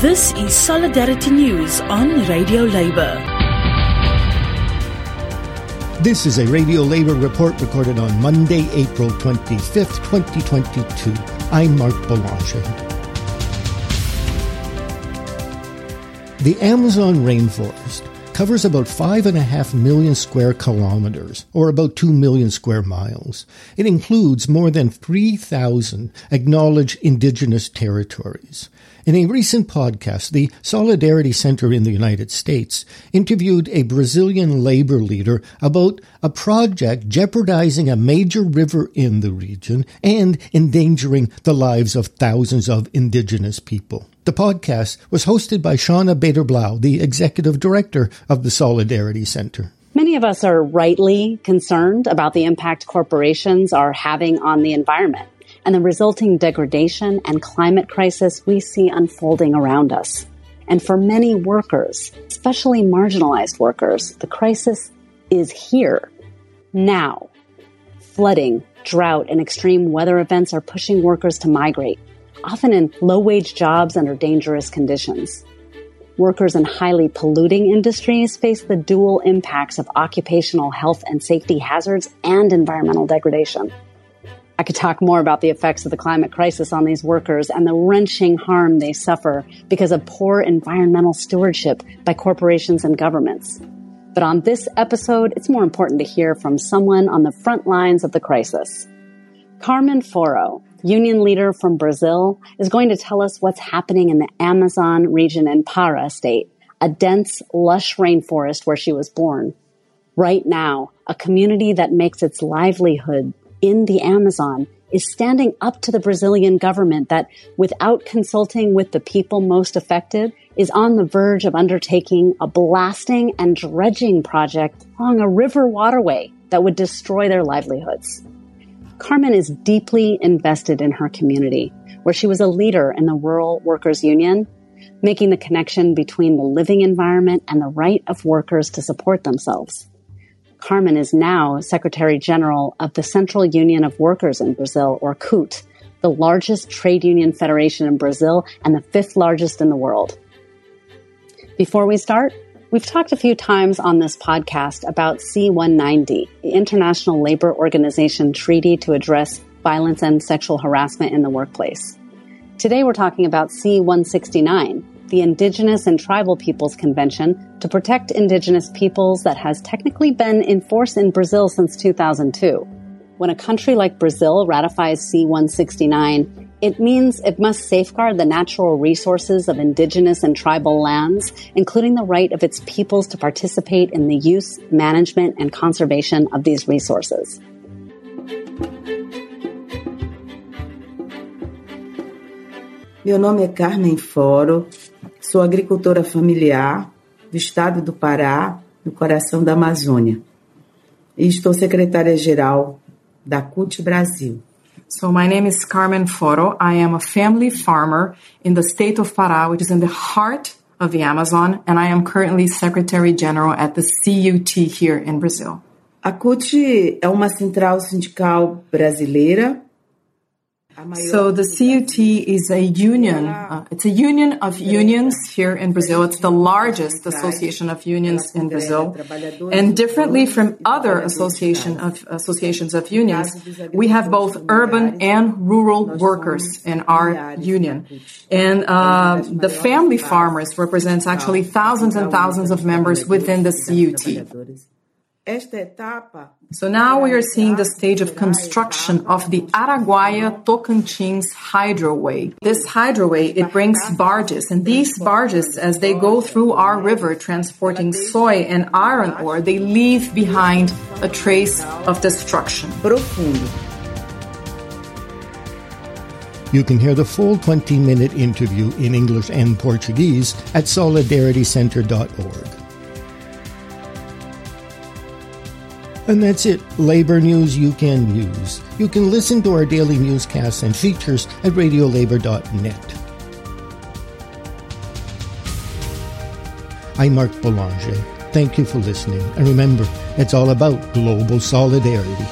This is Solidarity News on Radio Labour. This is a Radio Labour report recorded on Monday, April 25th, 2022. I'm Mark Boulanger. The Amazon rainforest covers about five and a half million square kilometers, or about two million square miles. It includes more than 3,000 acknowledged indigenous territories. In a recent podcast, the Solidarity Center in the United States interviewed a Brazilian labor leader about a project jeopardizing a major river in the region and endangering the lives of thousands of indigenous people. The podcast was hosted by Shawna Bader-Blau, the executive director of the Solidarity Center. Many of us are rightly concerned about the impact corporations are having on the environment and the resulting degradation and climate crisis we see unfolding around us. And for many workers, especially marginalized workers, the crisis is here, now. Flooding, drought, and extreme weather events are pushing workers to migrate, often in low wage jobs under dangerous conditions. Workers in highly polluting industries face the dual impacts of occupational health and safety hazards and environmental degradation. I could talk more about the effects of the climate crisis on these workers and the wrenching harm they suffer because of poor environmental stewardship by corporations and governments. But on this episode, it's more important to hear from someone on the front lines of the crisis. Carmen Foro, union leader from Brazil, is going to tell us what's happening in the Amazon region in Para state, a dense, lush rainforest where she was born. Right now, a community that makes its livelihood in the Amazon is standing up to the Brazilian government that, without consulting with the people most affected, is on the verge of undertaking a blasting and dredging project along a river waterway that would destroy their livelihoods. Carmen is deeply invested in her community, where she was a leader in the Rural Workers Union, making the connection between the living environment and the right of workers to support themselves. Carmen is now Secretary General of the Central Union of Workers in Brazil, or CUT, the largest trade union federation in Brazil and the fifth largest in the world. Before we start, we've talked a few times on this podcast about C190, the International Labor Organization Treaty to address violence and sexual harassment in the workplace. Today we're talking about C169, the Indigenous and Tribal Peoples Convention to protect indigenous peoples that has technically been in force in Brazil since 2002. When a country like Brazil ratifies C-169, it means it must safeguard the natural resources of indigenous and tribal lands, including the right of its peoples to participate in the use, management, and conservation of these resources. Meu nome é Carmen Foro, Sou agricultora familiar do estado do Pará, no coração da Amazônia. E estou secretária-geral da CUT Brasil. So my name is Carmen Foro. I am a family farmer in the state of Pará, which is in the heart of the Amazon, and I am currently Secretary General at the CUT here in Brazil. A CUT é uma central sindical brasileira so the CUT is a union. Uh, it's a union of unions here in Brazil. It's the largest association of unions in Brazil. And differently from other association of associations of unions, we have both urban and rural workers in our union. And uh, the family farmers represents actually thousands and thousands of members within the CUT. So now we are seeing the stage of construction of the Araguaia Tocantins hydroway. This hydroway, it brings barges and these barges, as they go through our river transporting soy and iron ore, they leave behind a trace of destruction. You can hear the full 20 minute interview in English and Portuguese at solidaritycenter.org. And that's it. Labor news you can use. You can listen to our daily newscasts and features at radiolabour.net. I'm Mark Boulanger. Thank you for listening. And remember, it's all about global solidarity.